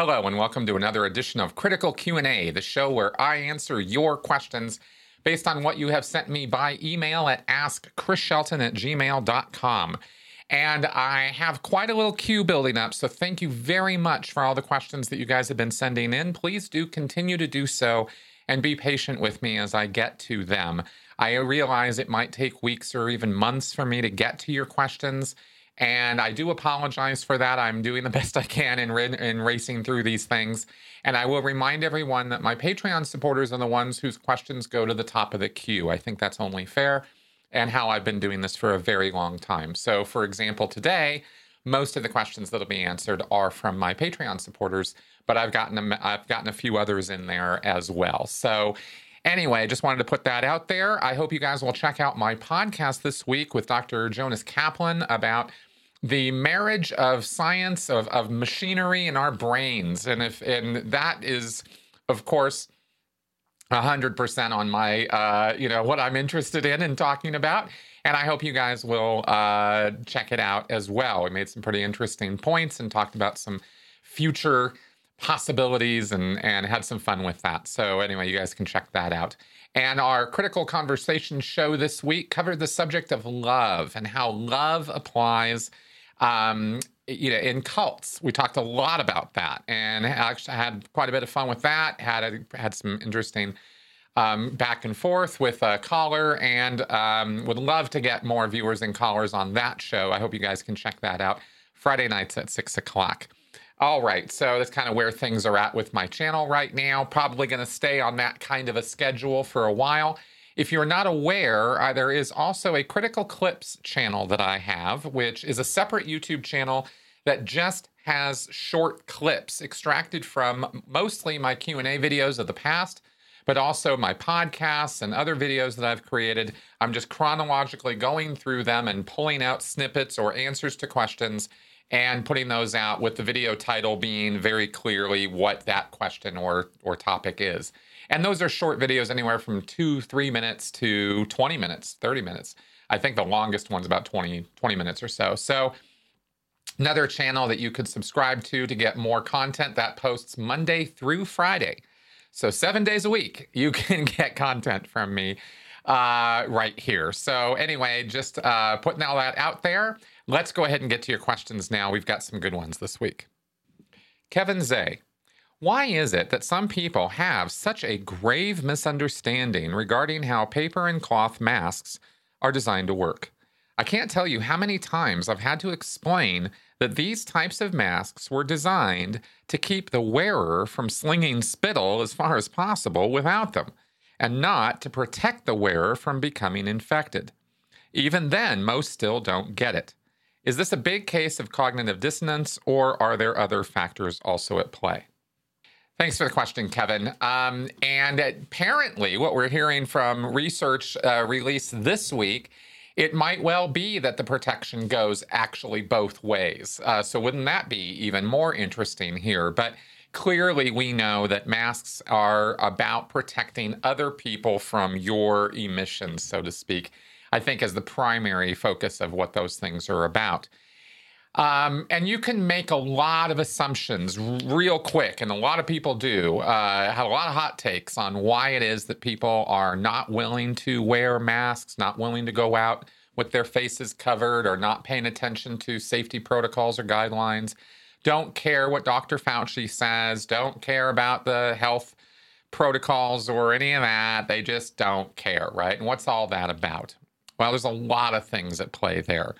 Hello and welcome to another edition of Critical Q&A, the show where I answer your questions based on what you have sent me by email at askchrisshelton at gmail.com. And I have quite a little queue building up, so thank you very much for all the questions that you guys have been sending in. Please do continue to do so and be patient with me as I get to them. I realize it might take weeks or even months for me to get to your questions. And I do apologize for that. I'm doing the best I can in, in racing through these things. And I will remind everyone that my Patreon supporters are the ones whose questions go to the top of the queue. I think that's only fair and how I've been doing this for a very long time. So, for example, today, most of the questions that'll be answered are from my Patreon supporters, but I've gotten a, I've gotten a few others in there as well. So, Anyway, I just wanted to put that out there. I hope you guys will check out my podcast this week with Dr. Jonas Kaplan about the marriage of science of, of machinery in our brains. And if and that is of course 100% on my uh, you know what i'm interested in and talking about. And i hope you guys will uh, check it out as well. We made some pretty interesting points and talked about some future possibilities and and had some fun with that. So anyway you guys can check that out. And our critical conversation show this week covered the subject of love and how love applies um, you know, in cults. We talked a lot about that, and actually had quite a bit of fun with that. Had a, had some interesting um, back and forth with a caller, and um, would love to get more viewers and callers on that show. I hope you guys can check that out Friday nights at six o'clock. All right, so that's kind of where things are at with my channel right now. Probably going to stay on that kind of a schedule for a while. If you're not aware, uh, there is also a Critical Clips channel that I have, which is a separate YouTube channel that just has short clips extracted from mostly my Q&A videos of the past, but also my podcasts and other videos that I've created. I'm just chronologically going through them and pulling out snippets or answers to questions and putting those out with the video title being very clearly what that question or or topic is. And those are short videos, anywhere from two, three minutes to 20 minutes, 30 minutes. I think the longest one's about 20, 20 minutes or so. So, another channel that you could subscribe to to get more content that posts Monday through Friday. So, seven days a week, you can get content from me uh, right here. So, anyway, just uh, putting all that out there. Let's go ahead and get to your questions now. We've got some good ones this week. Kevin Zay. Why is it that some people have such a grave misunderstanding regarding how paper and cloth masks are designed to work? I can't tell you how many times I've had to explain that these types of masks were designed to keep the wearer from slinging spittle as far as possible without them, and not to protect the wearer from becoming infected. Even then, most still don't get it. Is this a big case of cognitive dissonance, or are there other factors also at play? Thanks for the question, Kevin. Um, and apparently, what we're hearing from research uh, released this week, it might well be that the protection goes actually both ways. Uh, so, wouldn't that be even more interesting here? But clearly, we know that masks are about protecting other people from your emissions, so to speak. I think is the primary focus of what those things are about. Um, and you can make a lot of assumptions real quick, and a lot of people do. Uh, have a lot of hot takes on why it is that people are not willing to wear masks, not willing to go out with their faces covered, or not paying attention to safety protocols or guidelines. Don't care what Dr. Fauci says. Don't care about the health protocols or any of that. They just don't care, right? And what's all that about? Well, there's a lot of things at play there.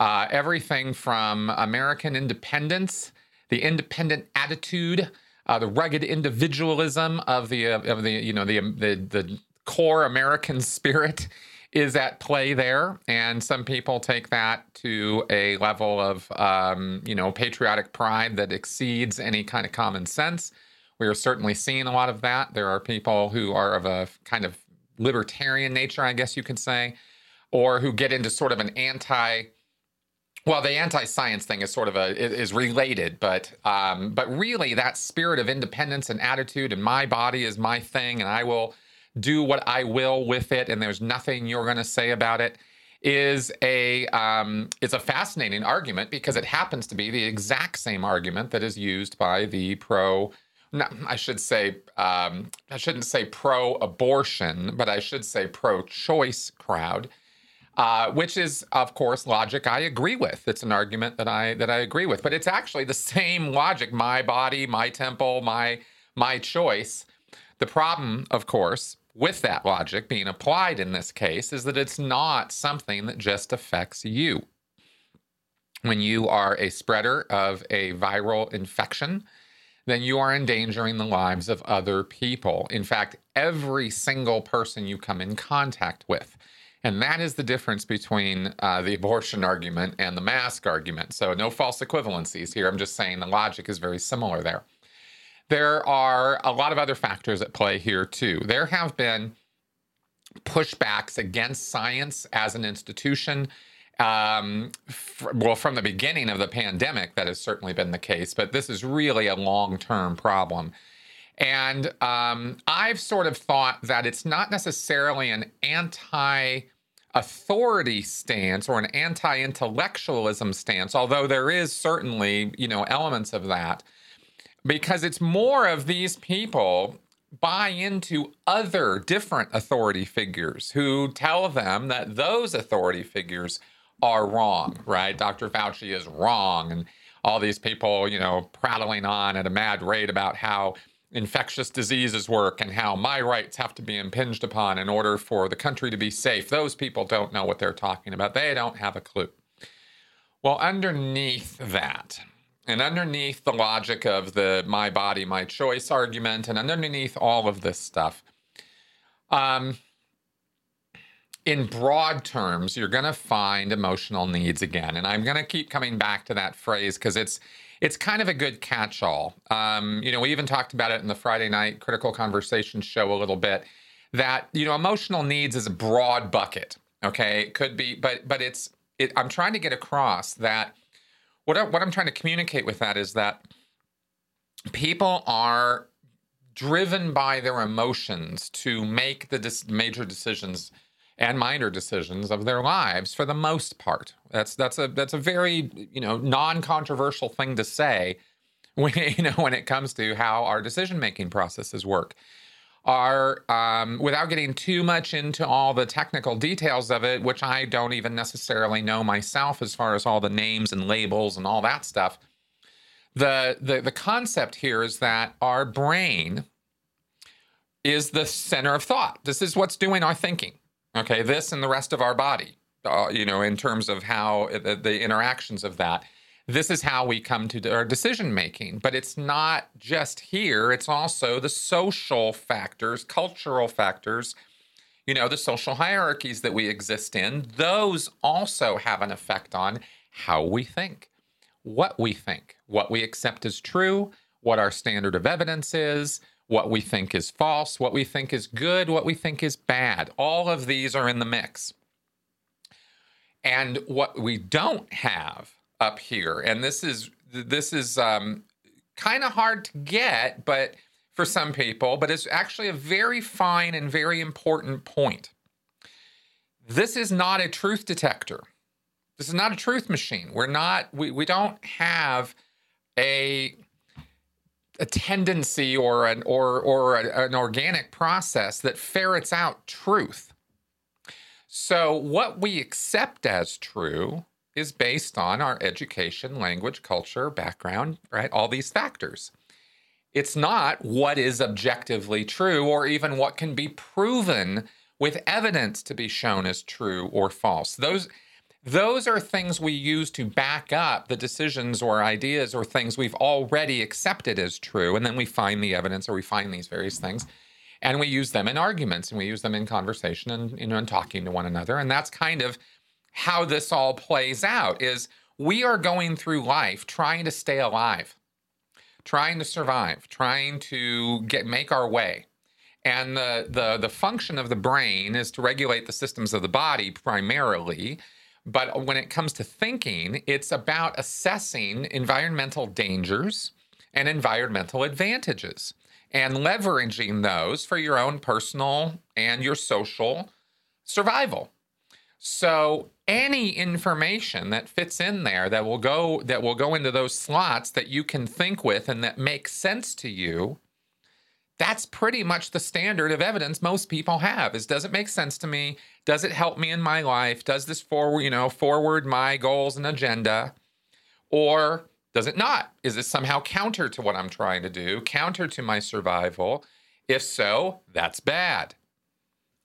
Uh, everything from American independence, the independent attitude, uh, the rugged individualism of the uh, of the you know the, the the core American spirit is at play there, and some people take that to a level of um, you know patriotic pride that exceeds any kind of common sense. We are certainly seeing a lot of that. There are people who are of a kind of libertarian nature, I guess you could say, or who get into sort of an anti well, the anti-science thing is sort of a is related, but um, but really that spirit of independence and attitude, and my body is my thing, and I will do what I will with it, and there's nothing you're going to say about it, is a um, a fascinating argument because it happens to be the exact same argument that is used by the pro. No, I should say um, I shouldn't say pro-abortion, but I should say pro-choice crowd, uh, which is of course logic I agree with. It's an argument that I that I agree with, but it's actually the same logic: my body, my temple, my my choice. The problem, of course, with that logic being applied in this case is that it's not something that just affects you. When you are a spreader of a viral infection, then you are endangering the lives of other people. In fact, every single person you come in contact with. And that is the difference between uh, the abortion argument and the mask argument. So, no false equivalencies here. I'm just saying the logic is very similar there. There are a lot of other factors at play here, too. There have been pushbacks against science as an institution. Um, f- well, from the beginning of the pandemic, that has certainly been the case, but this is really a long term problem. And um, I've sort of thought that it's not necessarily an anti authority stance or an anti intellectualism stance, although there is certainly, you know, elements of that because it's more of these people buy into other different authority figures who tell them that those authority figures are wrong, right? Dr. Fauci is wrong. And all these people, you know, prattling on at a mad rate about how infectious diseases work and how my rights have to be impinged upon in order for the country to be safe. Those people don't know what they're talking about. They don't have a clue. Well, underneath that, and underneath the logic of the my body, my choice argument, and underneath all of this stuff, um, in broad terms, you're going to find emotional needs again. And I'm going to keep coming back to that phrase because it's it's kind of a good catch-all. Um, you know, we even talked about it in the Friday night critical conversation show a little bit. That you know, emotional needs is a broad bucket. Okay, it could be, but but it's it, I'm trying to get across that what, I, what I'm trying to communicate with that is that people are driven by their emotions to make the dis- major decisions and minor decisions of their lives for the most part. That's that's a that's a very you know non-controversial thing to say when you know when it comes to how our decision making processes work are, um, without getting too much into all the technical details of it, which I don't even necessarily know myself as far as all the names and labels and all that stuff. The, the, the concept here is that our brain is the center of thought. This is what's doing our thinking. Okay, this and the rest of our body, uh, you know, in terms of how uh, the, the interactions of that this is how we come to our decision making. But it's not just here, it's also the social factors, cultural factors, you know, the social hierarchies that we exist in. Those also have an effect on how we think, what we think, what we accept as true, what our standard of evidence is. What we think is false, what we think is good, what we think is bad. All of these are in the mix. And what we don't have up here, and this is this is um, kind of hard to get, but for some people, but it's actually a very fine and very important point. This is not a truth detector. This is not a truth machine. We're not. We we don't have a a tendency or an or or a, an organic process that ferrets out truth. So what we accept as true is based on our education, language, culture, background, right? All these factors. It's not what is objectively true or even what can be proven with evidence to be shown as true or false. Those those are things we use to back up the decisions or ideas or things we've already accepted as true and then we find the evidence or we find these various things and we use them in arguments and we use them in conversation and you know in talking to one another and that's kind of how this all plays out is we are going through life trying to stay alive, trying to survive, trying to get make our way. And the, the, the function of the brain is to regulate the systems of the body primarily. But when it comes to thinking, it's about assessing environmental dangers and environmental advantages and leveraging those for your own personal and your social survival. So any information that fits in there that will go that will go into those slots that you can think with and that makes sense to you, that's pretty much the standard of evidence most people have. Is does it make sense to me? Does it help me in my life? Does this forward, you know, forward my goals and agenda? Or does it not? Is it somehow counter to what I'm trying to do, counter to my survival? If so, that's bad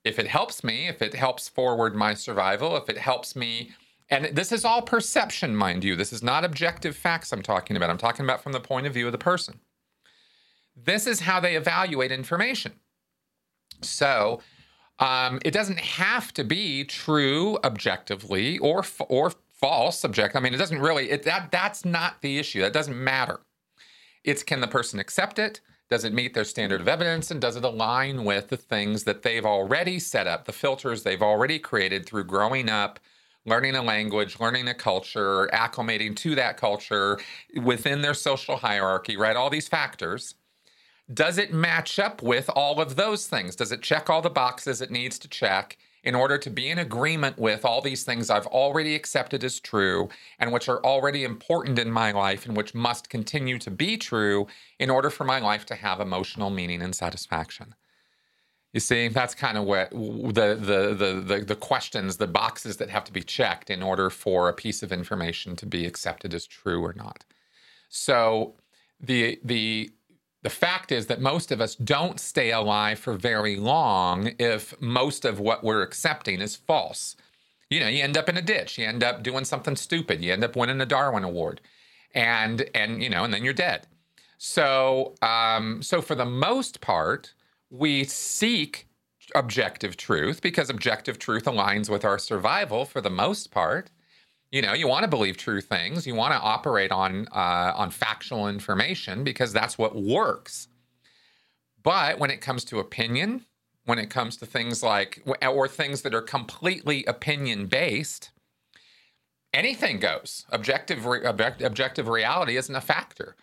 if it helps me, if it helps forward my survival, if it helps me, and this is all perception, mind you, this is not objective facts I'm talking about. I'm talking about from the point of view of the person. This is how they evaluate information. So, um, it doesn't have to be true objectively or or false subject. I mean, it doesn't really. It, that that's not the issue. That doesn't matter. It's can the person accept it? Does it meet their standard of evidence? And does it align with the things that they've already set up, the filters they've already created through growing up, learning a language, learning a culture, acclimating to that culture within their social hierarchy, right? All these factors. Does it match up with all of those things? Does it check all the boxes it needs to check? in order to be in agreement with all these things I've already accepted as true and which are already important in my life and which must continue to be true in order for my life to have emotional meaning and satisfaction. You see, that's kind of what the, the the the the questions, the boxes that have to be checked in order for a piece of information to be accepted as true or not. So the the the fact is that most of us don't stay alive for very long if most of what we're accepting is false. You know, you end up in a ditch, you end up doing something stupid, you end up winning a Darwin Award, and and you know, and then you're dead. So, um, so for the most part, we seek objective truth because objective truth aligns with our survival for the most part you know you want to believe true things you want to operate on uh, on factual information because that's what works. But when it comes to opinion when it comes to things like or things that are completely opinion based anything goes. Objective re, object, objective reality isn't a factor.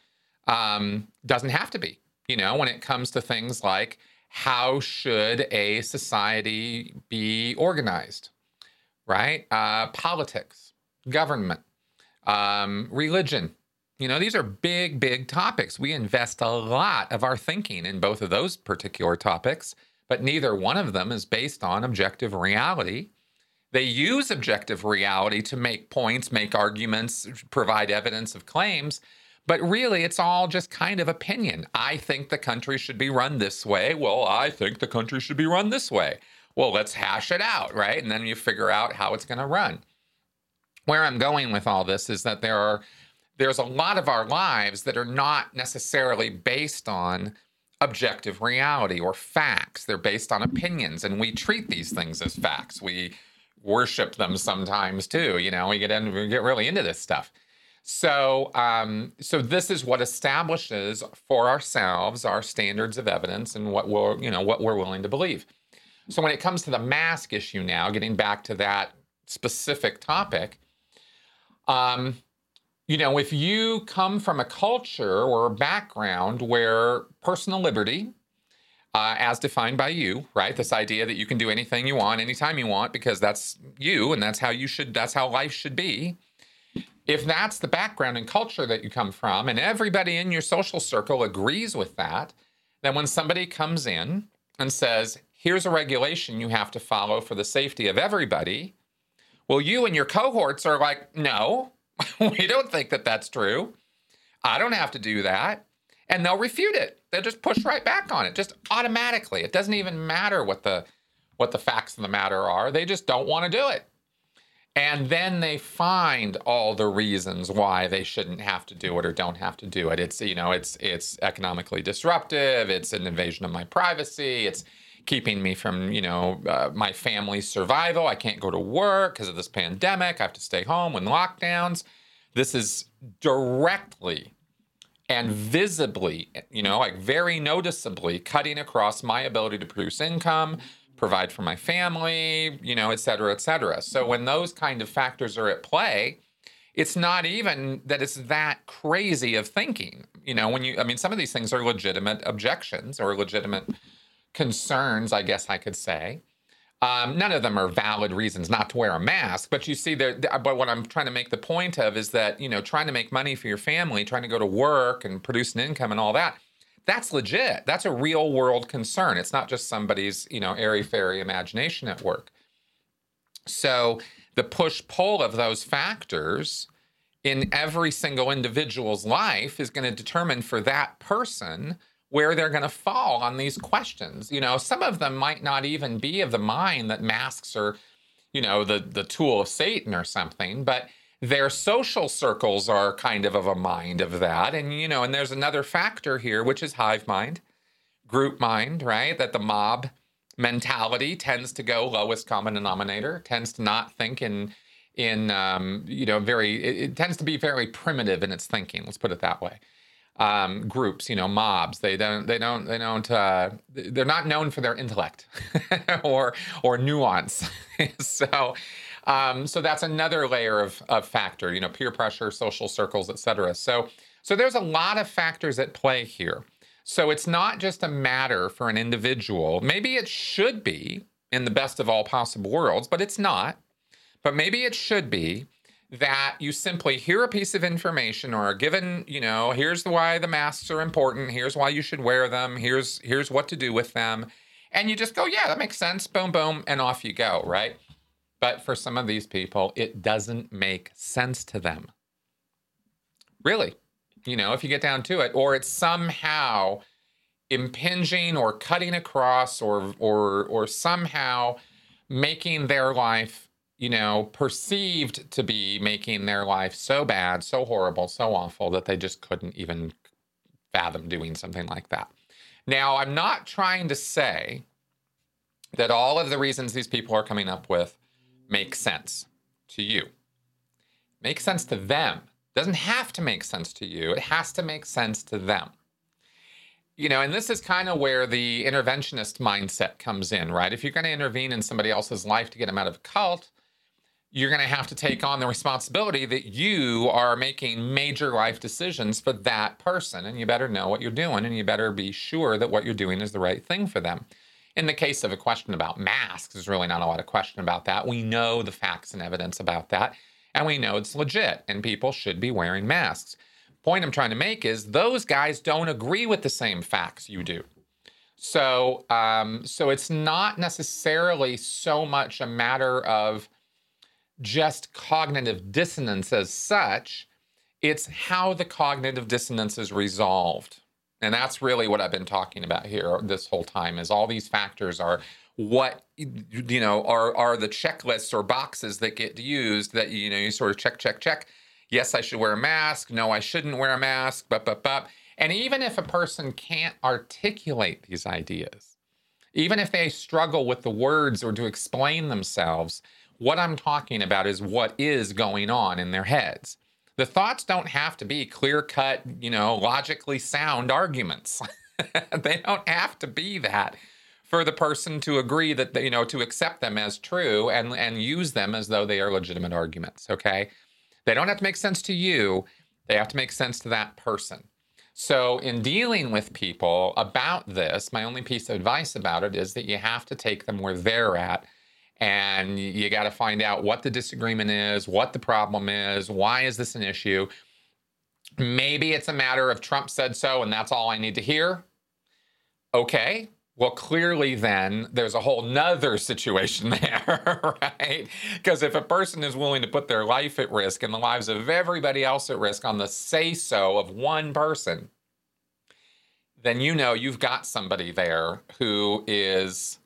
Um, doesn't have to be you know when it comes to things like how should a society be organized right? Uh, politics government, um, religion. You know, these are big, big topics. We invest a lot of our thinking in both of those particular topics, but neither one of them is based on objective reality. They use objective reality to make points, make arguments, provide evidence of claims, but really it's all just kind of opinion. I think the country should be run this way. Well, I think the country should be run this way. Well, let's hash it out, right? And then you figure out how it's going to run where I'm going with all this is that there are there's a lot of our lives that are not necessarily based on objective reality or facts. They're based on opinions, and we treat these things as facts. We worship them sometimes too. You know, we get in, we get really into this stuff. So, um, so this is what establishes for ourselves our standards of evidence and what we're, you know, what we're willing to believe. So, when it comes to the mask issue, now getting back to that specific topic, um, you know, if you come from a culture or a background where personal liberty, uh, as defined by you, right? This idea that you can do anything you want, anytime you want, because that's you and that's how you should, that's how life should be. If that's the background and culture that you come from, and everybody in your social circle agrees with that, then when somebody comes in and says, here's a regulation you have to follow for the safety of everybody, well, you and your cohorts are like, no, we don't think that that's true. I don't have to do that. And they'll refute it. They'll just push right back on it, just automatically. It doesn't even matter what the what the facts of the matter are. They just don't want to do it. And then they find all the reasons why they shouldn't have to do it or don't have to do it. It's you know, it's it's economically disruptive, it's an invasion of my privacy, it's keeping me from, you know, uh, my family's survival. I can't go to work because of this pandemic. I have to stay home when lockdowns. This is directly and visibly, you know, like very noticeably cutting across my ability to produce income, provide for my family, you know, et cetera, et cetera. So when those kind of factors are at play, it's not even that it's that crazy of thinking. You know, when you, I mean, some of these things are legitimate objections or legitimate concerns, I guess I could say. Um, none of them are valid reasons not to wear a mask, but you see, there. But what I'm trying to make the point of is that you know, trying to make money for your family, trying to go to work and produce an income and all that, that's legit. That's a real world concern. It's not just somebody's you know airy fairy imagination at work. So the push pull of those factors in every single individual's life is going to determine for that person where they're going to fall on these questions. You know, some of them might not even be of the mind that masks are, you know, the the tool of Satan or something, but their social circles are kind of of a mind of that. And you know, and there's another factor here which is hive mind, group mind, right? That the mob mentality tends to go lowest common denominator, tends to not think in in um, you know very it, it, tends to be very primitive in its thinking. Let's put it that way. Um, groups, you know, mobs. They don't. They don't. They don't. Uh, they're not known for their intellect or or nuance. so. Um, so that's another layer of, of factor, you know, peer pressure, social circles, et cetera. So, so there's a lot of factors at play here. So it's not just a matter for an individual. Maybe it should be in the best of all possible worlds, but it's not. But maybe it should be that you simply hear a piece of information or are given, you know, here's why the masks are important, here's why you should wear them, here's here's what to do with them. And you just go, yeah, that makes sense, boom boom and off you go, right? But for some of these people, it doesn't make sense to them. Really you know, if you get down to it, or it's somehow impinging or cutting across or or or somehow making their life, you know, perceived to be making their life so bad, so horrible, so awful that they just couldn't even fathom doing something like that. Now, I'm not trying to say that all of the reasons these people are coming up with make sense to you. Make sense to them doesn't have to make sense to you, it has to make sense to them. You know, and this is kind of where the interventionist mindset comes in, right? If you're going to intervene in somebody else's life to get them out of a cult, you're going to have to take on the responsibility that you are making major life decisions for that person. And you better know what you're doing and you better be sure that what you're doing is the right thing for them. In the case of a question about masks, there's really not a lot of question about that. We know the facts and evidence about that and we know it's legit and people should be wearing masks. Point I'm trying to make is those guys don't agree with the same facts you do. So, um, so it's not necessarily so much a matter of just cognitive dissonance as such. It's how the cognitive dissonance is resolved. And that's really what I've been talking about here this whole time is all these factors are what you know are are the checklists or boxes that get used that you know you sort of check check check yes i should wear a mask no i shouldn't wear a mask but but but and even if a person can't articulate these ideas even if they struggle with the words or to explain themselves what i'm talking about is what is going on in their heads. The thoughts don't have to be clear cut you know logically sound arguments. They don't have to be that for the person to agree that you know to accept them as true and and use them as though they are legitimate arguments okay? They don't have to make sense to you. They have to make sense to that person. So in dealing with people about this my only piece of advice about it is that you have to take them where they're at and you got to find out what the disagreement is what the problem is why is this an issue maybe it's a matter of trump said so and that's all i need to hear okay well, clearly, then there's a whole nother situation there, right? Because if a person is willing to put their life at risk and the lives of everybody else at risk on the say so of one person, then you know you've got somebody there who is,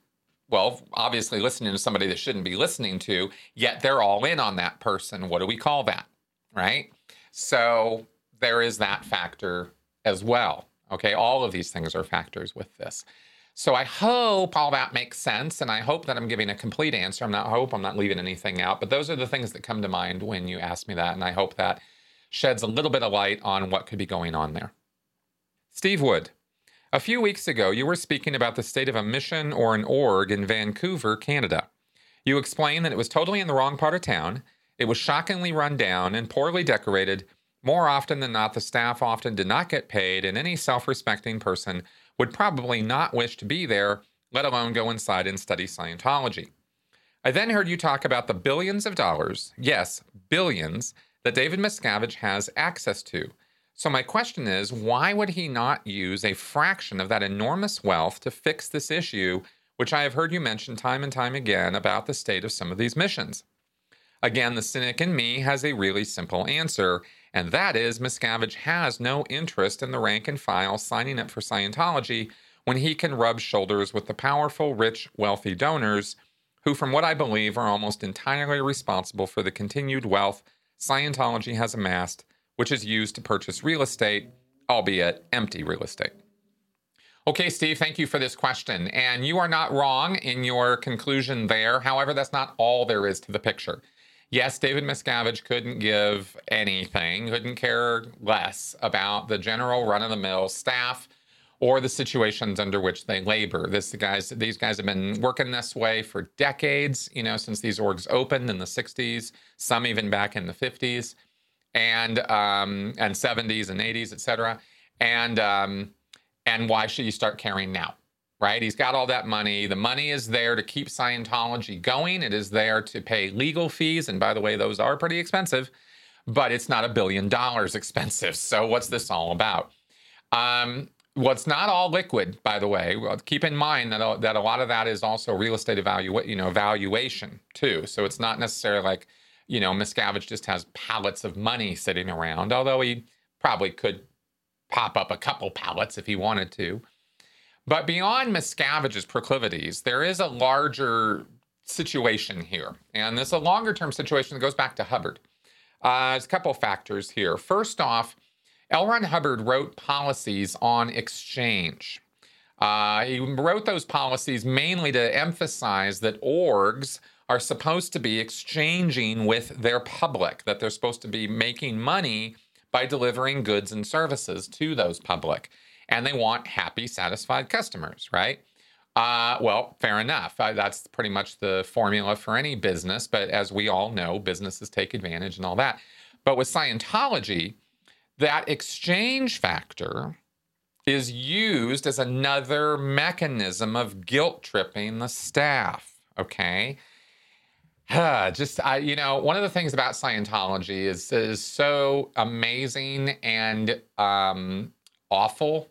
well, obviously listening to somebody that shouldn't be listening to, yet they're all in on that person. What do we call that, right? So there is that factor as well. Okay, all of these things are factors with this. So I hope all that makes sense, and I hope that I'm giving a complete answer. I'm not hope I'm not leaving anything out, but those are the things that come to mind when you ask me that, and I hope that sheds a little bit of light on what could be going on there. Steve Wood, a few weeks ago, you were speaking about the state of a mission or an org in Vancouver, Canada. You explained that it was totally in the wrong part of town, it was shockingly run down and poorly decorated. More often than not, the staff often did not get paid, and any self respecting person would probably not wish to be there, let alone go inside and study Scientology. I then heard you talk about the billions of dollars, yes, billions, that David Miscavige has access to. So, my question is why would he not use a fraction of that enormous wealth to fix this issue, which I have heard you mention time and time again about the state of some of these missions? Again, the cynic in me has a really simple answer, and that is Miscavige has no interest in the rank and file signing up for Scientology when he can rub shoulders with the powerful, rich, wealthy donors who, from what I believe, are almost entirely responsible for the continued wealth Scientology has amassed, which is used to purchase real estate, albeit empty real estate. Okay, Steve, thank you for this question. And you are not wrong in your conclusion there. However, that's not all there is to the picture. Yes, David Miscavige couldn't give anything, couldn't care less about the general run of the mill staff or the situations under which they labor. This the guys these guys have been working this way for decades, you know, since these orgs opened in the 60s, some even back in the 50s and um, and 70s and 80s, et cetera. And um, and why should you start caring now? right? He's got all that money. The money is there to keep Scientology going. It is there to pay legal fees. And by the way, those are pretty expensive, but it's not a billion dollars expensive. So what's this all about? Um, what's not all liquid, by the way. Well, keep in mind that, that a lot of that is also real estate evalu- you know, valuation too. So it's not necessarily like, you know, Miscavige just has pallets of money sitting around, although he probably could pop up a couple pallets if he wanted to. But beyond Miscavige's proclivities, there is a larger situation here. And this is a longer term situation that goes back to Hubbard. Uh, there's a couple factors here. First off, L. Ron Hubbard wrote policies on exchange. Uh, he wrote those policies mainly to emphasize that orgs are supposed to be exchanging with their public, that they're supposed to be making money by delivering goods and services to those public and they want happy, satisfied customers, right? Uh, well, fair enough. Uh, that's pretty much the formula for any business. But as we all know, businesses take advantage and all that. But with Scientology, that exchange factor is used as another mechanism of guilt tripping the staff. Okay. Just I, you know, one of the things about Scientology is is so amazing and um, awful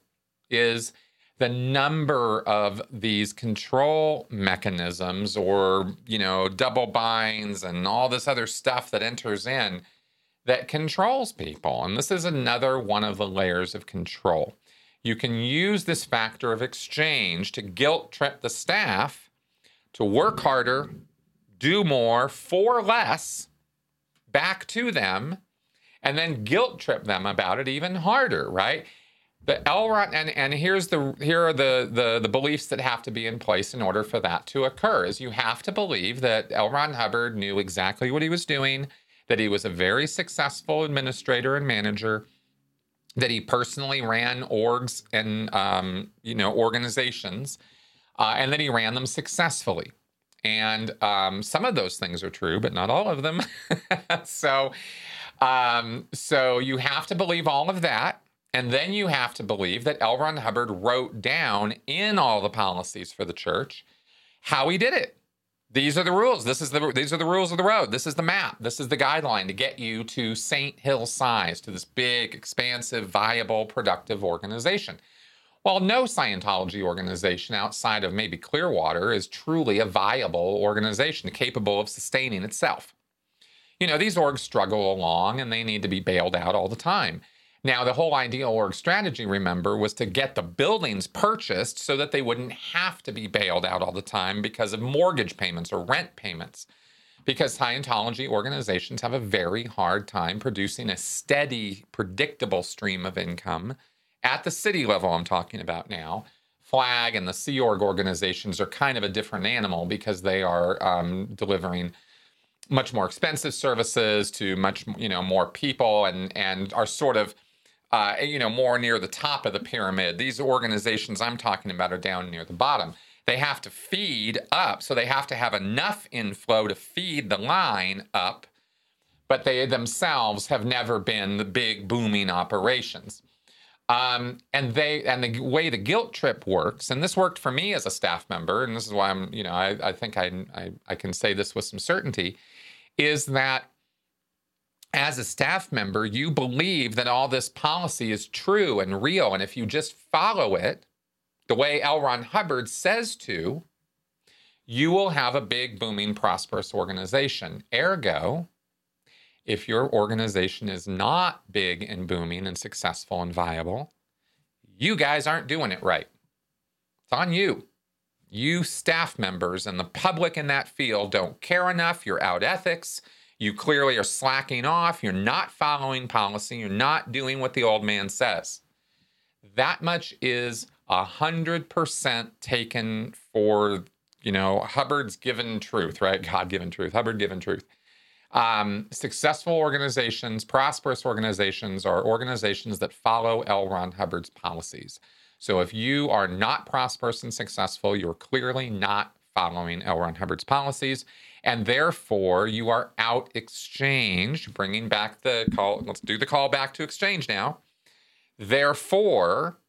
is the number of these control mechanisms or you know double binds and all this other stuff that enters in that controls people and this is another one of the layers of control. You can use this factor of exchange to guilt trip the staff to work harder do more for less back to them and then guilt trip them about it even harder right the L. Ron and, and here's the here are the, the the beliefs that have to be in place in order for that to occur is you have to believe that L. Ron Hubbard knew exactly what he was doing, that he was a very successful administrator and manager, that he personally ran orgs and um, you know organizations, uh, and that he ran them successfully. And um, some of those things are true, but not all of them. so, um, so you have to believe all of that. And then you have to believe that L. Ron Hubbard wrote down in all the policies for the church how he did it. These are the rules. This is the these are the rules of the road. This is the map. This is the guideline to get you to Saint Hill size, to this big, expansive, viable, productive organization. While no Scientology organization outside of maybe Clearwater is truly a viable organization capable of sustaining itself. You know, these orgs struggle along and they need to be bailed out all the time. Now, the whole ideal org strategy, remember, was to get the buildings purchased so that they wouldn't have to be bailed out all the time because of mortgage payments or rent payments. Because Scientology organizations have a very hard time producing a steady, predictable stream of income at the city level, I'm talking about now. Flag and the Sea Org organizations are kind of a different animal because they are um, delivering much more expensive services to much you know more people and and are sort of uh, you know, more near the top of the pyramid. These organizations I'm talking about are down near the bottom. They have to feed up, so they have to have enough inflow to feed the line up, but they themselves have never been the big booming operations. Um, and they and the way the guilt trip works, and this worked for me as a staff member, and this is why I'm, you know, I, I think I, I I can say this with some certainty, is that as a staff member, you believe that all this policy is true and real, and if you just follow it the way L. Ron Hubbard says to, you will have a big, booming, prosperous organization. Ergo, if your organization is not big and booming and successful and viable, you guys aren't doing it right. It's on you. You staff members and the public in that field don't care enough. You're out ethics. You clearly are slacking off. You're not following policy. You're not doing what the old man says. That much is a hundred percent taken for you know Hubbard's given truth, right? God given truth, Hubbard given truth. Um, successful organizations, prosperous organizations, are organizations that follow L. Ron Hubbard's policies. So if you are not prosperous and successful, you're clearly not following L. Ron Hubbard's policies, and therefore you are out exchange. Bringing back the call, let's do the call back to exchange now. Therefore,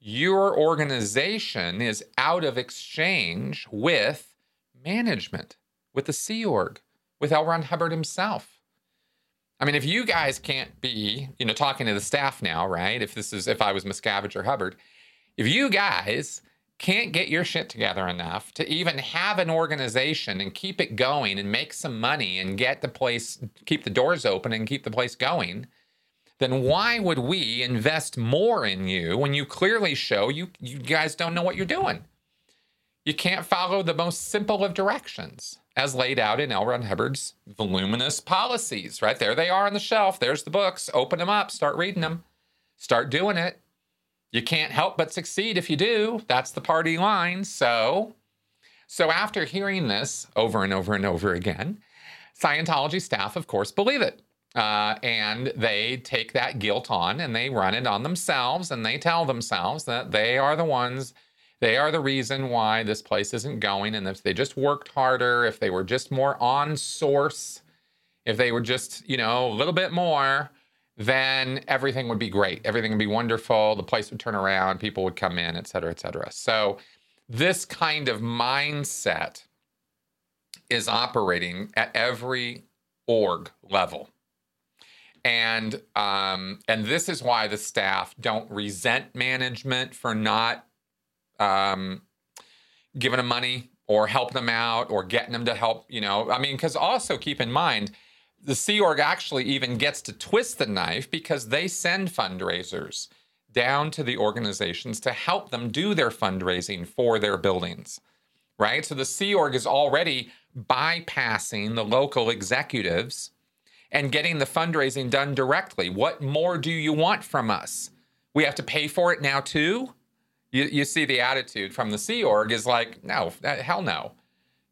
your organization is out of exchange with management, with the Sea Org with L. Ron Hubbard himself. I mean, if you guys can't be, you know, talking to the staff now, right? If this is, if I was Miscavige or Hubbard, if you guys can't get your shit together enough to even have an organization and keep it going and make some money and get the place, keep the doors open and keep the place going, then why would we invest more in you when you clearly show you you guys don't know what you're doing? You can't follow the most simple of directions as laid out in L. Ron Hubbard's voluminous policies. Right there, they are on the shelf. There's the books. Open them up. Start reading them. Start doing it. You can't help but succeed if you do. That's the party line. So, so after hearing this over and over and over again, Scientology staff, of course, believe it. Uh, and they take that guilt on and they run it on themselves and they tell themselves that they are the ones they are the reason why this place isn't going. And if they just worked harder, if they were just more on source, if they were just, you know, a little bit more, then everything would be great. Everything would be wonderful. The place would turn around, people would come in, et cetera, et cetera. So, this kind of mindset is operating at every org level. And um, and this is why the staff don't resent management for not um, giving them money or helping them out or getting them to help, you know. I mean, because also keep in mind, the Sea Org actually even gets to twist the knife because they send fundraisers down to the organizations to help them do their fundraising for their buildings, right? So the Sea Org is already bypassing the local executives and getting the fundraising done directly. What more do you want from us? We have to pay for it now, too? You, you see the attitude from the Sea Org is like, no, hell no.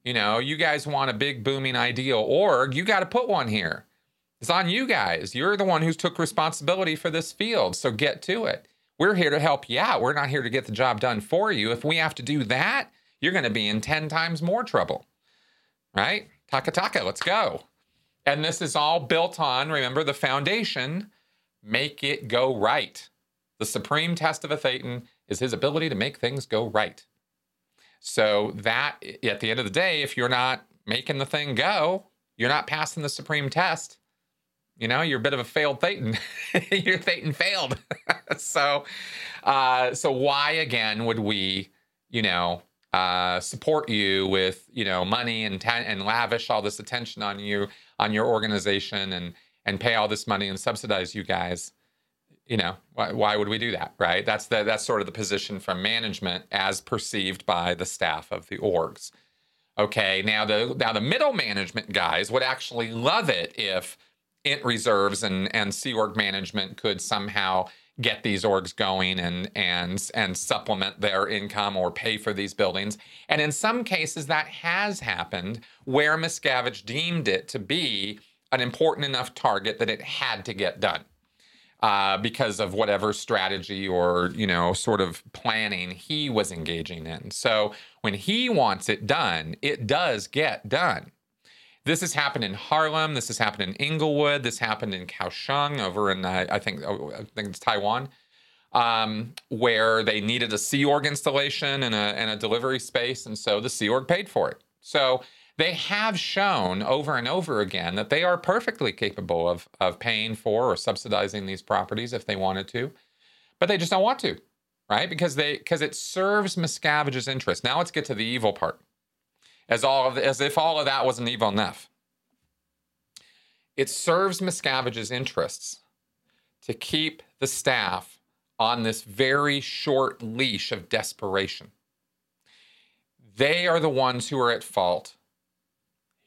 You know, you guys want a big booming ideal org, you got to put one here. It's on you guys. You're the one who's took responsibility for this field, so get to it. We're here to help you out. We're not here to get the job done for you. If we have to do that, you're going to be in 10 times more trouble. Right? Taka taka, let's go. And this is all built on, remember, the foundation make it go right. The supreme test of a Thetan is his ability to make things go right. So that at the end of the day, if you're not making the thing go, you're not passing the supreme test. You know, you're a bit of a failed Thetan. your Thetan failed. so, uh, so why again would we, you know, uh, support you with you know money and and lavish all this attention on you on your organization and and pay all this money and subsidize you guys you know why, why would we do that right? That's the that's sort of the position from management as perceived by the staff of the orgs. Okay now the now the middle management guys would actually love it if int reserves and and sea org management could somehow get these orgs going and and and supplement their income or pay for these buildings. And in some cases that has happened where miscavige deemed it to be an important enough target that it had to get done uh, because of whatever strategy or you know sort of planning he was engaging in. So when he wants it done, it does get done. This has happened in Harlem. This has happened in Inglewood. This happened in Kaohsiung over in uh, I think oh, I think it's Taiwan. um, where they needed a Sea Org installation and a, and a delivery space, and so the Sea Org paid for it. So they have shown over and over again that they are perfectly capable of, of paying for or subsidizing these properties if they wanted to, but they just don't want to, right? Because they because it serves Miscavige's interest. Now let's get to the evil part. As all of as if all of that wasn't evil enough. It serves Miscavige's interests to keep the staff on this very short leash of desperation. They are the ones who are at fault.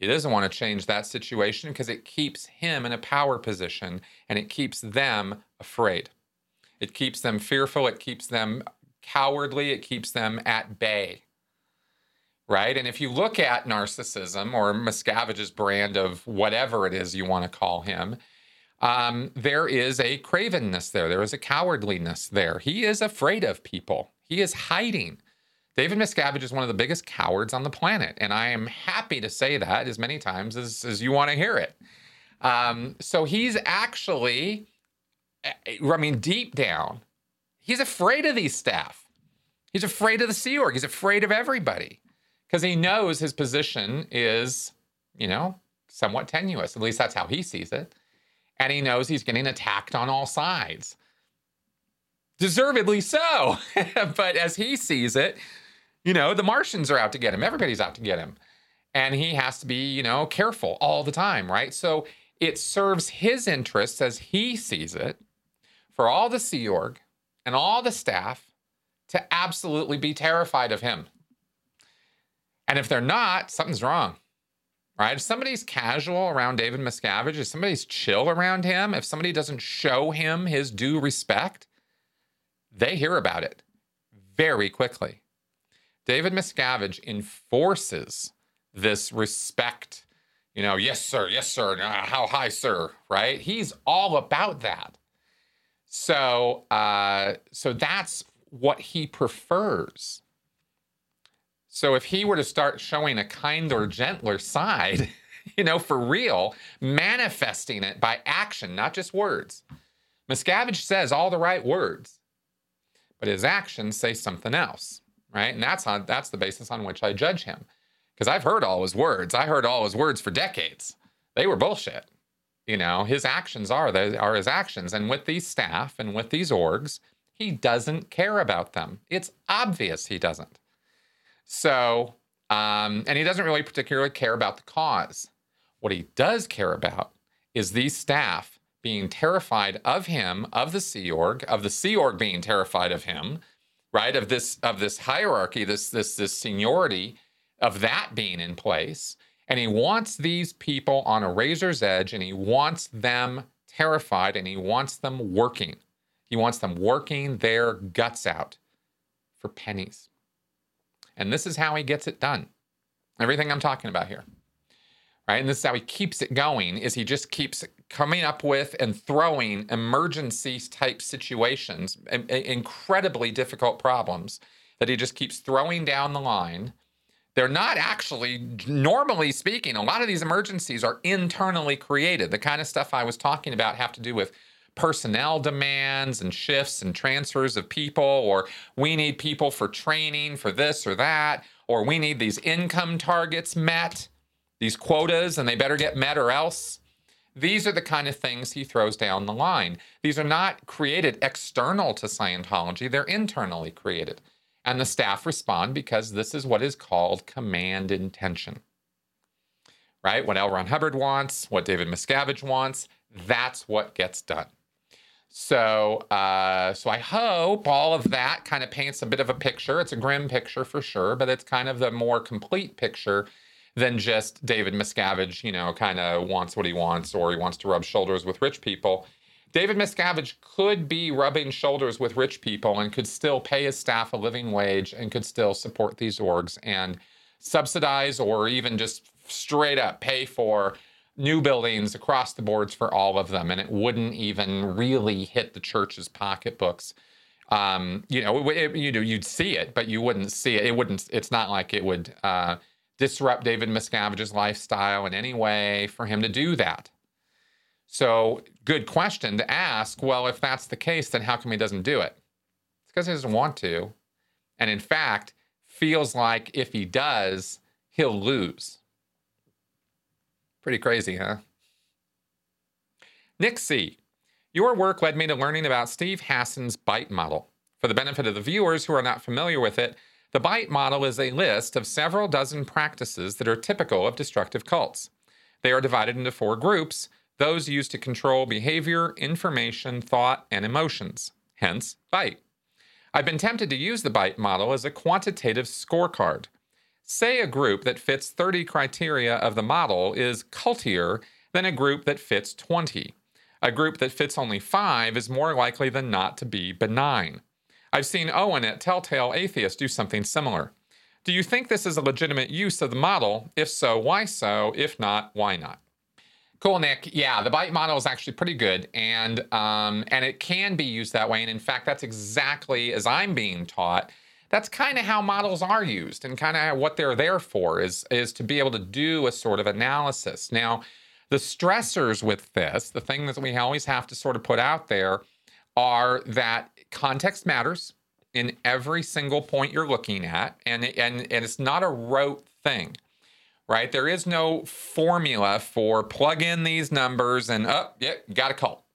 He doesn't want to change that situation because it keeps him in a power position and it keeps them afraid. It keeps them fearful, it keeps them cowardly, it keeps them at bay right? And if you look at narcissism or Miscavige's brand of whatever it is you want to call him, um, there is a cravenness there. There is a cowardliness there. He is afraid of people. He is hiding. David Miscavige is one of the biggest cowards on the planet, and I am happy to say that as many times as, as you want to hear it. Um, so he's actually, I mean, deep down, he's afraid of these staff. He's afraid of the Sea Org. He's afraid of everybody because he knows his position is, you know, somewhat tenuous. At least that's how he sees it. And he knows he's getting attacked on all sides. Deservedly so. but as he sees it, you know, the Martians are out to get him. Everybody's out to get him. And he has to be, you know, careful all the time, right? So it serves his interests as he sees it for all the Sea Org and all the staff to absolutely be terrified of him and if they're not, something's wrong. Right? If somebody's casual around David Miscavige, if somebody's chill around him, if somebody doesn't show him his due respect, they hear about it very quickly. David Miscavige enforces this respect. You know, yes, sir, yes, sir, uh, how high, sir, right? He's all about that. So, uh, so that's what he prefers. So if he were to start showing a kinder, gentler side, you know, for real, manifesting it by action, not just words. Miscavige says all the right words, but his actions say something else, right? And that's on that's the basis on which I judge him. Because I've heard all his words. I heard all his words for decades. They were bullshit. You know, his actions are they are his actions. And with these staff and with these orgs, he doesn't care about them. It's obvious he doesn't. So, um, and he doesn't really particularly care about the cause. What he does care about is these staff being terrified of him, of the Sea Org, of the Sea Org being terrified of him, right? Of this of this hierarchy, this this this seniority, of that being in place. And he wants these people on a razor's edge, and he wants them terrified, and he wants them working. He wants them working their guts out for pennies. And this is how he gets it done. Everything I'm talking about here. Right? And this is how he keeps it going is he just keeps coming up with and throwing emergency type situations, incredibly difficult problems that he just keeps throwing down the line. They're not actually, normally speaking, a lot of these emergencies are internally created. The kind of stuff I was talking about have to do with personnel demands and shifts and transfers of people, or we need people for training for this or that, or we need these income targets met, these quotas, and they better get met or else. These are the kind of things he throws down the line. These are not created external to Scientology, they're internally created. And the staff respond because this is what is called command intention. Right? What L. Ron Hubbard wants, what David Miscavige wants, that's what gets done. So, uh, so I hope all of that kind of paints a bit of a picture. It's a grim picture for sure, but it's kind of the more complete picture than just David Miscavige, you know, kind of wants what he wants or he wants to rub shoulders with rich people. David Miscavige could be rubbing shoulders with rich people and could still pay his staff a living wage and could still support these orgs and subsidize or even just straight up pay for new buildings across the boards for all of them, and it wouldn't even really hit the church's pocketbooks. Um, you know, it, you know, you'd see it, but you wouldn't see it. It wouldn't. It's not like it would uh, disrupt David Miscavige's lifestyle in any way for him to do that. So, good question to ask. Well, if that's the case, then how come he doesn't do it? It's because he doesn't want to. And in fact, feels like if he does, he'll lose. Pretty crazy, huh? Nick C. Your work led me to learning about Steve Hassan's BITE model. For the benefit of the viewers who are not familiar with it, the BITE model is a list of several dozen practices that are typical of destructive cults. They are divided into four groups, those used to control behavior, information, thought, and emotions. Hence, BITE. I've been tempted to use the BITE model as a quantitative scorecard. Say a group that fits 30 criteria of the model is cultier than a group that fits 20. A group that fits only 5 is more likely than not to be benign. I've seen Owen at Telltale Atheist do something similar. Do you think this is a legitimate use of the model? If so, why so? If not, why not? Cool, Nick. Yeah, the bite model is actually pretty good, and um, and it can be used that way. And in fact, that's exactly as I'm being taught. That's kind of how models are used, and kind of what they're there for is is to be able to do a sort of analysis. Now, the stressors with this, the thing that we always have to sort of put out there, are that context matters in every single point you're looking at, and and and it's not a rote thing right? There is no formula for plug in these numbers and up, oh, yeah, got a call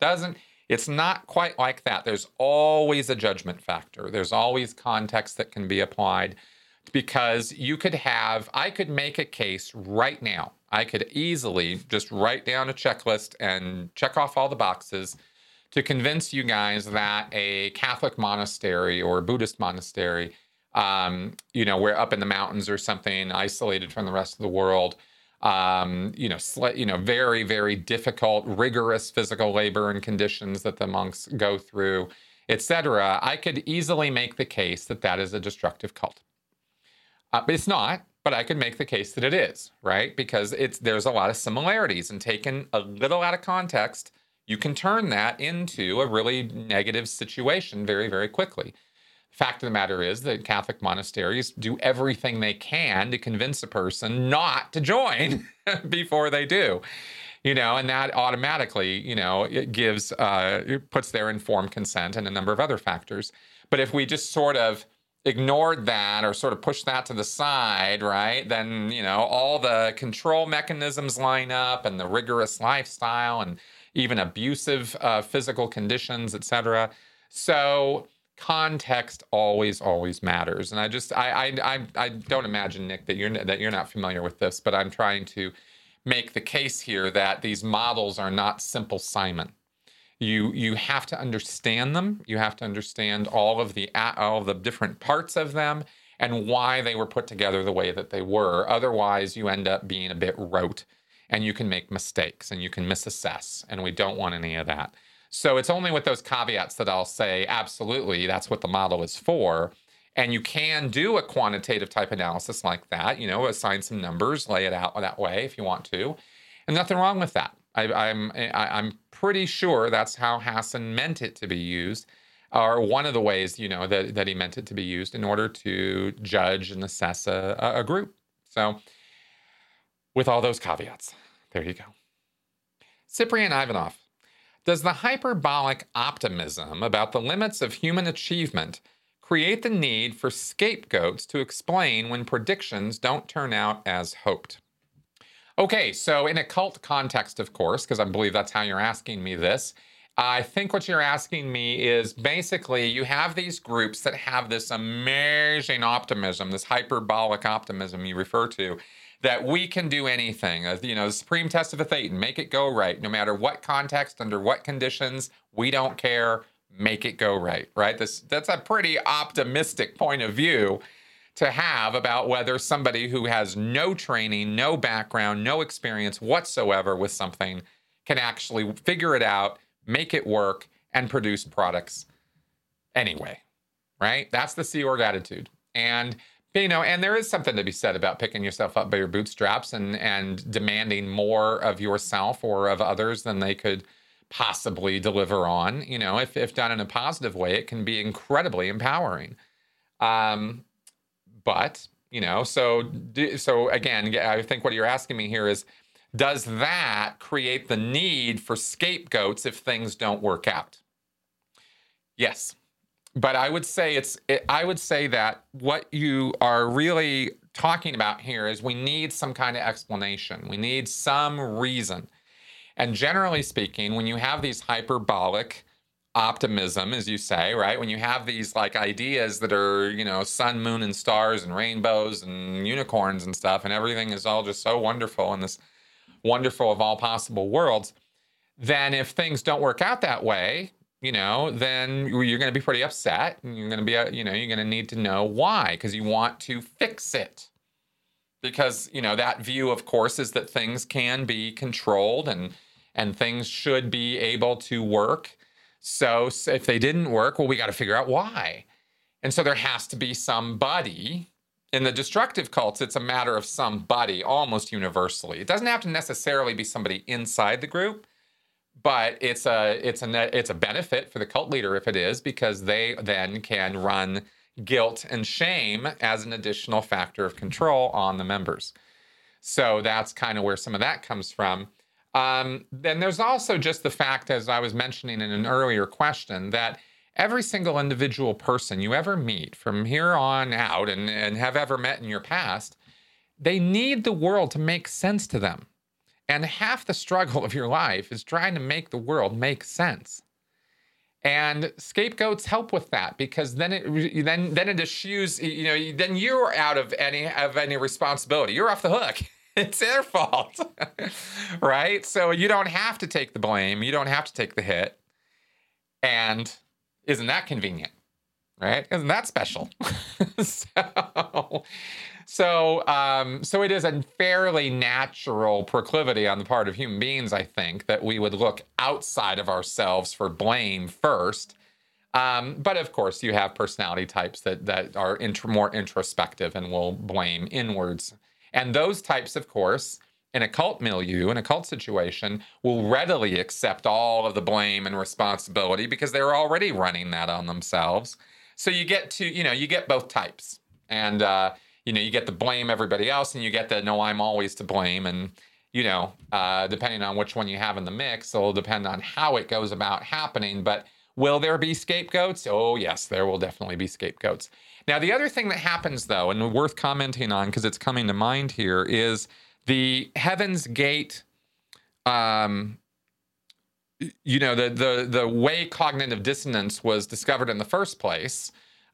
Doesn't it's not quite like that. There's always a judgment factor. There's always context that can be applied because you could have I could make a case right now. I could easily just write down a checklist and check off all the boxes to convince you guys that a Catholic monastery or Buddhist monastery um, you know, we're up in the mountains or something, isolated from the rest of the world. Um, you know, sl- you know, very, very difficult, rigorous physical labor and conditions that the monks go through, etc. I could easily make the case that that is a destructive cult, uh, but it's not. But I could make the case that it is, right? Because it's there's a lot of similarities, and taken a little out of context, you can turn that into a really negative situation very, very quickly. Fact of the matter is that Catholic monasteries do everything they can to convince a person not to join before they do. You know, and that automatically, you know, it gives, uh, it puts their informed consent and a number of other factors. But if we just sort of ignored that or sort of pushed that to the side, right, then, you know, all the control mechanisms line up and the rigorous lifestyle and even abusive uh, physical conditions, et cetera. So, context always always matters. And i just I, I i i don't imagine nick that you're that you're not familiar with this but i'm trying to make the case here that these models are not simple simon. You you have to understand them. You have to understand all of the all of the different parts of them and why they were put together the way that they were. Otherwise you end up being a bit rote and you can make mistakes and you can misassess and we don't want any of that so it's only with those caveats that I'll say, absolutely, that's what the model is for. And you can do a quantitative type analysis like that, you know, assign some numbers, lay it out that way if you want to. And nothing wrong with that. I, I'm I, I'm pretty sure that's how Hassan meant it to be used, or one of the ways you know that that he meant it to be used in order to judge and assess a, a group. So, with all those caveats, there you go. Cyprian Ivanov does the hyperbolic optimism about the limits of human achievement create the need for scapegoats to explain when predictions don't turn out as hoped? Okay, so in a cult context, of course, because I believe that's how you're asking me this, I think what you're asking me is basically you have these groups that have this amazing optimism, this hyperbolic optimism you refer to, that we can do anything. Uh, you know, the supreme test of a thetan, make it go right, no matter what context, under what conditions, we don't care, make it go right, right? This that's a pretty optimistic point of view to have about whether somebody who has no training, no background, no experience whatsoever with something can actually figure it out, make it work, and produce products anyway, right? That's the Sea Org attitude. And you know, and there is something to be said about picking yourself up by your bootstraps and and demanding more of yourself or of others than they could possibly deliver on. You know, if if done in a positive way, it can be incredibly empowering. Um, but you know, so so again, I think what you're asking me here is, does that create the need for scapegoats if things don't work out? Yes, but I would say it's it, I would say that what you are really talking about here is we need some kind of explanation. We need some reason. And generally speaking, when you have these hyperbolic optimism, as you say, right? When you have these like ideas that are, you know, sun, moon, and stars and rainbows and unicorns and stuff, and everything is all just so wonderful in this wonderful of all possible worlds, then if things don't work out that way, you know, then you're going to be pretty upset. And you're going to be, uh, you know, you're going to need to know why because you want to fix it. Because, you know, that view, of course, is that things can be controlled and and things should be able to work. So if they didn't work, well, we got to figure out why. And so there has to be somebody. In the destructive cults, it's a matter of somebody almost universally. It doesn't have to necessarily be somebody inside the group but it's a it's a it's a benefit for the cult leader if it is because they then can run guilt and shame as an additional factor of control on the members. So that's kind of where some of that comes from. Um, then there's also just the fact, as I was mentioning in an earlier question, that every single individual person you ever meet from here on out and, and have ever met in your past, they need the world to make sense to them. And half the struggle of your life is trying to make the world make sense. And scapegoats help with that because then it then then it eschews you know then you're out of any of any responsibility. You're off the hook. It's their fault, right? So you don't have to take the blame. You don't have to take the hit. And isn't that convenient? Right? Isn't that special? so so, um, so it is a fairly natural proclivity on the part of human beings, I think, that we would look outside of ourselves for blame first. Um, but of course, you have personality types that that are more introspective and will blame inwards. And those types, of course, in a cult milieu, in a cult situation, will readily accept all of the blame and responsibility because they're already running that on themselves. So you get to, you know, you get both types. And uh, you know, you get to blame everybody else and you get the no, I'm always to blame. And, you know, uh, depending on which one you have in the mix, it'll depend on how it goes about happening. But will there be scapegoats? Oh, yes, there will definitely be scapegoats. Now, the other thing that happens, though, and worth commenting on because it's coming to mind here, is the Heaven's Gate. Um, you know, the the the way cognitive dissonance was discovered in the first place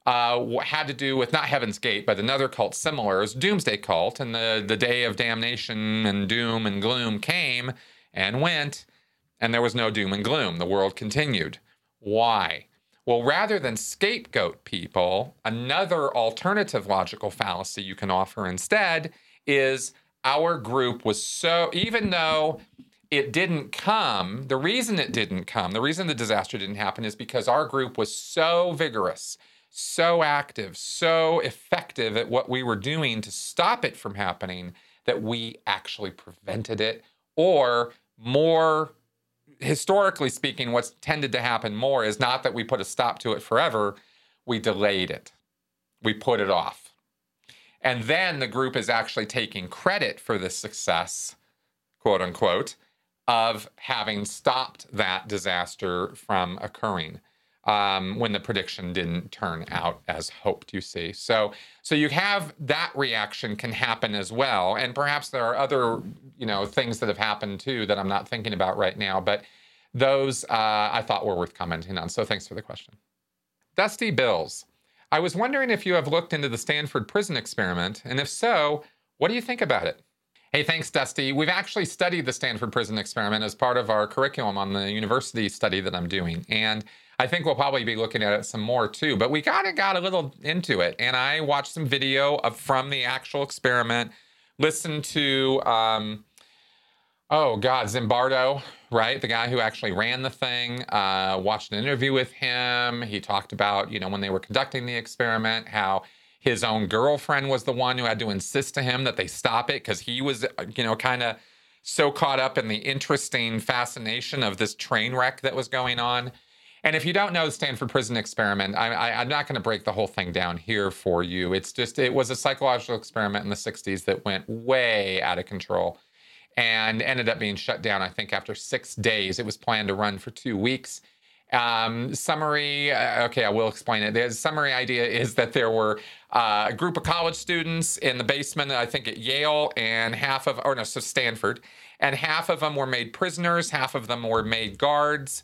uh, had to do with not Heaven's Gate, but another cult similar, is Doomsday Cult. And the, the day of damnation and doom and gloom came and went, and there was no doom and gloom. The world continued. Why? Well, rather than scapegoat people, another alternative logical fallacy you can offer instead is our group was so, even though it didn't come, the reason it didn't come, the reason the disaster didn't happen is because our group was so vigorous so active, so effective at what we were doing to stop it from happening that we actually prevented it. Or more historically speaking, what's tended to happen more is not that we put a stop to it forever, we delayed it, we put it off. And then the group is actually taking credit for the success, quote unquote, of having stopped that disaster from occurring um, when the prediction didn't turn out as hoped. You see, so so you have that reaction can happen as well, and perhaps there are other you know things that have happened too that I'm not thinking about right now, but those uh, I thought were worth commenting on. So thanks for the question, Dusty Bills. I was wondering if you have looked into the Stanford prison experiment, and if so, what do you think about it? Hey, thanks, Dusty. We've actually studied the Stanford prison experiment as part of our curriculum on the university study that I'm doing, and I think we'll probably be looking at it some more too. But we kind of got a little into it, and I watched some video of from the actual experiment. Listened to, um, oh God, Zimbardo, right? The guy who actually ran the thing. Uh, watched an interview with him. He talked about, you know, when they were conducting the experiment, how his own girlfriend was the one who had to insist to him that they stop it because he was, you know, kind of so caught up in the interesting fascination of this train wreck that was going on. And if you don't know the Stanford Prison Experiment, I, I'm not going to break the whole thing down here for you. It's just, it was a psychological experiment in the 60s that went way out of control and ended up being shut down, I think, after six days. It was planned to run for two weeks. Um, summary, uh, okay, I will explain it. The summary idea is that there were uh, a group of college students in the basement, I think at Yale, and half of, or no, so Stanford, and half of them were made prisoners, half of them were made guards.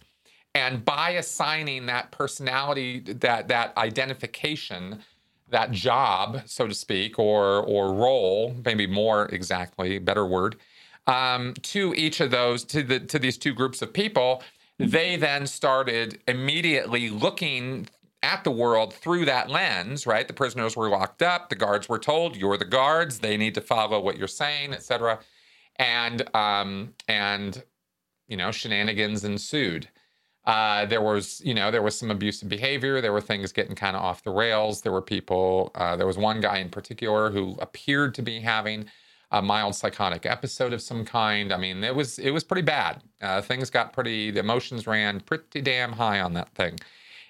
And by assigning that personality, that that identification, that job, so to speak, or or role, maybe more exactly, better word, um, to each of those, to the to these two groups of people, they then started immediately looking at the world through that lens, right? The prisoners were locked up. The guards were told, "You're the guards. They need to follow what you're saying, etc." And um, and you know, shenanigans ensued. Uh, there was, you know, there was some abusive behavior. There were things getting kind of off the rails. There were people. Uh, there was one guy in particular who appeared to be having a mild psychotic episode of some kind. I mean, it was it was pretty bad. Uh, things got pretty. The emotions ran pretty damn high on that thing,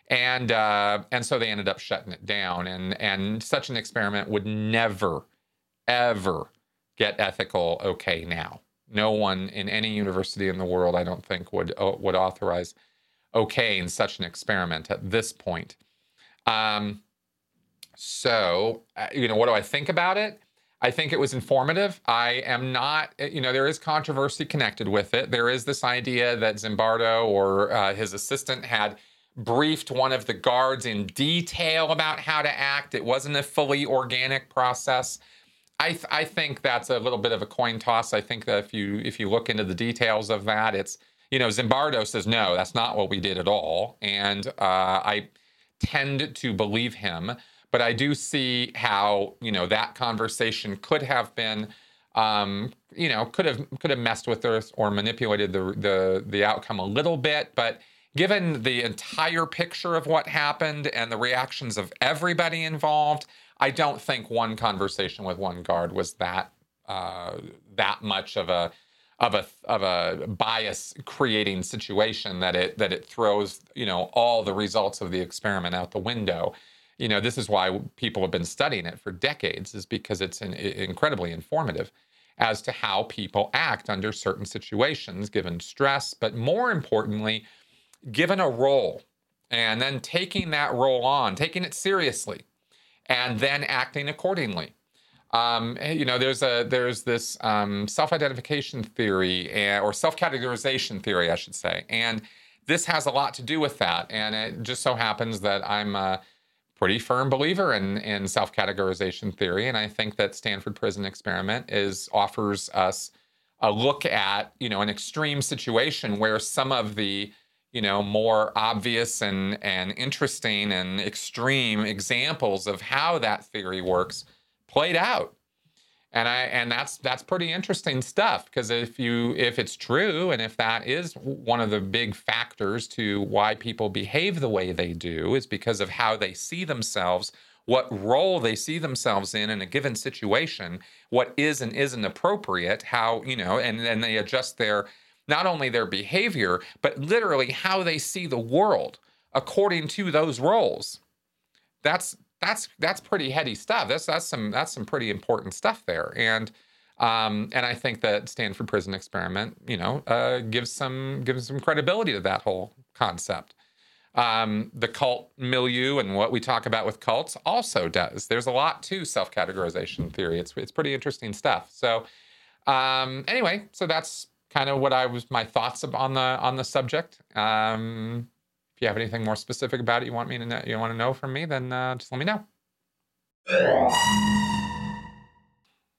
and uh, and so they ended up shutting it down. And and such an experiment would never, ever get ethical okay now. No one in any university in the world, I don't think, would uh, would authorize okay in such an experiment at this point. Um, so, uh, you know, what do I think about it? I think it was informative. I am not, you know, there is controversy connected with it. There is this idea that Zimbardo or uh, his assistant had briefed one of the guards in detail about how to act. It wasn't a fully organic process. I, th- I think that's a little bit of a coin toss. I think that if you if you look into the details of that, it's you know Zimbardo says no, that's not what we did at all, and uh, I tend to believe him but I do see how you know that conversation could have been, um, you know, could have could have messed with us or manipulated the the the outcome a little bit. But given the entire picture of what happened and the reactions of everybody involved, I don't think one conversation with one guard was that uh, that much of a of a of a bias creating situation that it that it throws you know all the results of the experiment out the window. You know this is why people have been studying it for decades is because it's an, incredibly informative as to how people act under certain situations given stress but more importantly given a role and then taking that role on taking it seriously and then acting accordingly um, you know there's a there's this um, self-identification theory eh, or self-categorization theory i should say and this has a lot to do with that and it just so happens that i'm a pretty firm believer in in self categorization theory, and I think that Stanford Prison Experiment is offers us a look at you know an extreme situation where some of the you know more obvious and and interesting and extreme examples of how that theory works played out. And i and that's that's pretty interesting stuff because if you if it's true and if that is one of the big factors to why people behave the way they do is because of how they see themselves what role they see themselves in in a given situation what is and isn't appropriate how you know and then they adjust their not only their behavior but literally how they see the world according to those roles. That's that's that's pretty heady stuff. That's that's some that's some pretty important stuff there. And um, and I think that Stanford Prison Experiment, you know, uh, gives some gives some credibility to that whole concept. Um, the cult milieu and what we talk about with cults also does. There's a lot to self-categorization theory. It's it's pretty interesting stuff. So um, anyway, so that's kind of what I was my thoughts on the on the subject. Um, you have anything more specific about it you want me to know, you want to know from me, then uh, just let me know.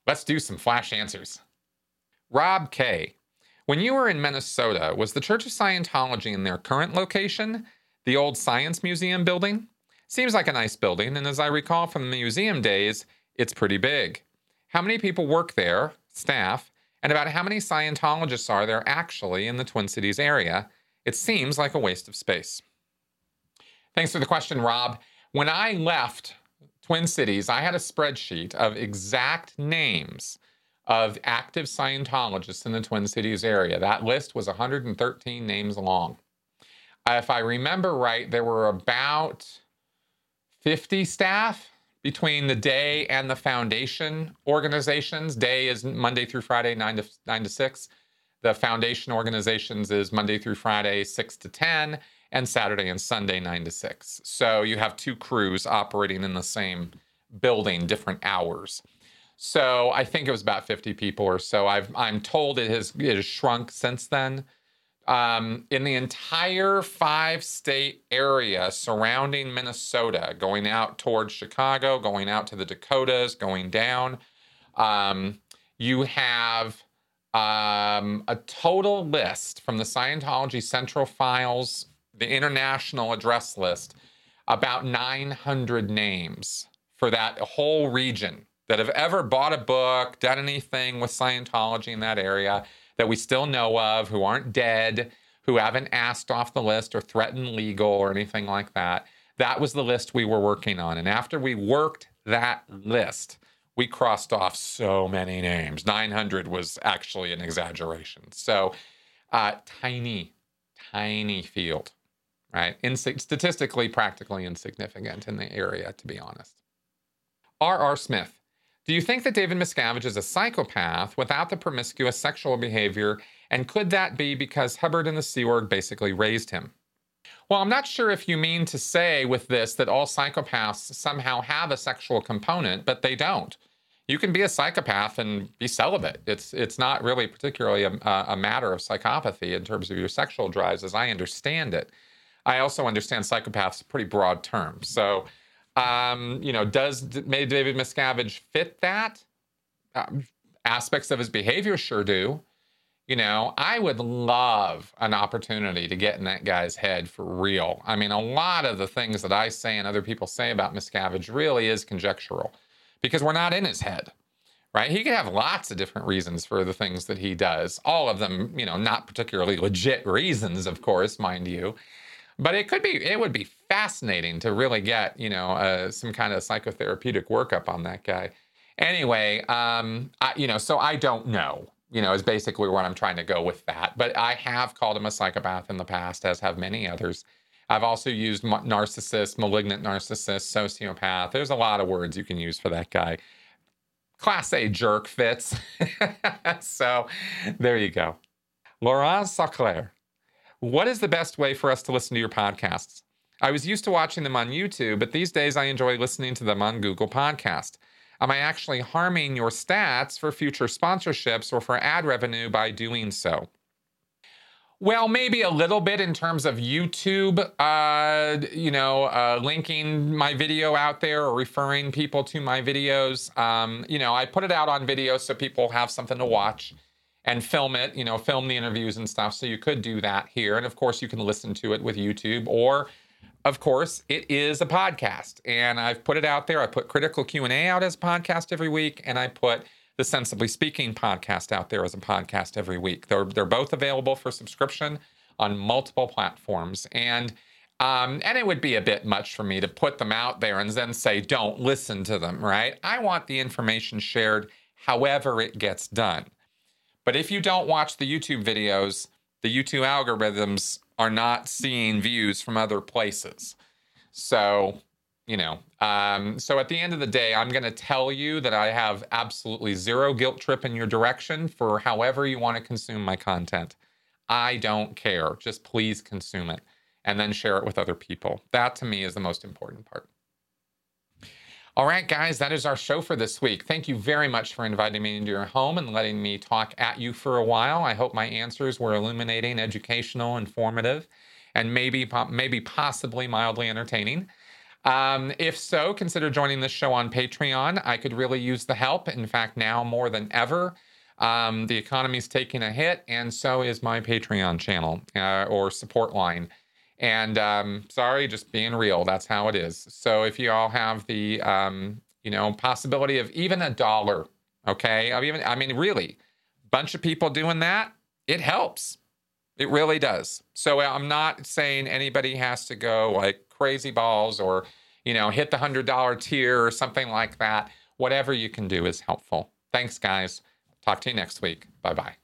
Let's do some flash answers. Rob K. When you were in Minnesota, was the Church of Scientology in their current location, the old Science Museum building? Seems like a nice building, and as I recall from the museum days, it's pretty big. How many people work there, staff, and about how many Scientologists are there actually in the Twin Cities area? It seems like a waste of space. Thanks for the question, Rob. When I left Twin Cities, I had a spreadsheet of exact names of active Scientologists in the Twin Cities area. That list was 113 names long. If I remember right, there were about 50 staff between the day and the foundation organizations. Day is Monday through Friday, 9 to 9 to 6. The foundation organizations is Monday through Friday, 6 to 10 and Saturday and Sunday, 9 to 6. So you have two crews operating in the same building, different hours. So I think it was about 50 people or so. I've, I'm told it has, it has shrunk since then. Um, in the entire five state area surrounding Minnesota, going out towards Chicago, going out to the Dakotas, going down, um, you have um, a total list from the Scientology Central Files, the international address list, about 900 names for that whole region that have ever bought a book, done anything with Scientology in that area that we still know of, who aren't dead, who haven't asked off the list or threatened legal or anything like that. That was the list we were working on. And after we worked that list, we crossed off so many names. 900 was actually an exaggeration. So, uh, tiny, tiny field, right? Insi- statistically, practically insignificant in the area, to be honest. R.R. Smith. Do you think that David Miscavige is a psychopath without the promiscuous sexual behavior? And could that be because Hubbard and the Sea Org basically raised him? Well, I'm not sure if you mean to say with this that all psychopaths somehow have a sexual component, but they don't. You can be a psychopath and be celibate. It's it's not really particularly a, a matter of psychopathy in terms of your sexual drives, as I understand it. I also understand psychopaths a pretty broad term. So um, you know, does may David Miscavige fit that? Um, aspects of his behavior sure do. You know, I would love an opportunity to get in that guy's head for real. I mean, a lot of the things that I say and other people say about Miscavige really is conjectural because we're not in his head, right? He could have lots of different reasons for the things that he does. All of them, you know, not particularly legit reasons, of course, mind you. But it could be, it would be fascinating to really get, you know, uh, some kind of psychotherapeutic workup on that guy. Anyway, um, I, you know, so I don't know, you know, is basically what I'm trying to go with that. But I have called him a psychopath in the past, as have many others. I've also used narcissist, malignant narcissist, sociopath. There's a lot of words you can use for that guy. Class A jerk fits. so there you go. Laurent Saclair. What is the best way for us to listen to your podcasts? I was used to watching them on YouTube, but these days I enjoy listening to them on Google Podcast. Am I actually harming your stats for future sponsorships or for ad revenue by doing so? Well, maybe a little bit in terms of YouTube, uh, you know, uh, linking my video out there or referring people to my videos. Um, you know, I put it out on video so people have something to watch and film it, you know, film the interviews and stuff. So you could do that here. And of course, you can listen to it with YouTube or of course, it is a podcast and I've put it out there. I put Critical Q&A out as a podcast every week and I put the Sensibly Speaking podcast out there as a podcast every week. They're they're both available for subscription on multiple platforms and um, and it would be a bit much for me to put them out there and then say, don't listen to them, right? I want the information shared however it gets done. But if you don't watch the YouTube videos, the YouTube algorithms are not seeing views from other places. So, you know, um, so at the end of the day, I'm going to tell you that I have absolutely zero guilt trip in your direction for however you want to consume my content. I don't care. Just please consume it and then share it with other people. That to me is the most important part. All right, guys, that is our show for this week. Thank you very much for inviting me into your home and letting me talk at you for a while. I hope my answers were illuminating, educational, informative, and maybe maybe possibly mildly entertaining. Um, if so, consider joining this show on Patreon. I could really use the help. In fact, now more than ever, um, the economy's taking a hit, and so is my Patreon channel uh, or support line. And um, sorry, just being real. That's how it is. So if you all have the, um, you know, possibility of even a dollar, okay, even, I mean, really, bunch of people doing that, it helps. It really does. So I'm not saying anybody has to go like crazy balls or, you know, hit the hundred dollar tier or something like that. Whatever you can do is helpful. Thanks, guys. Talk to you next week. Bye bye.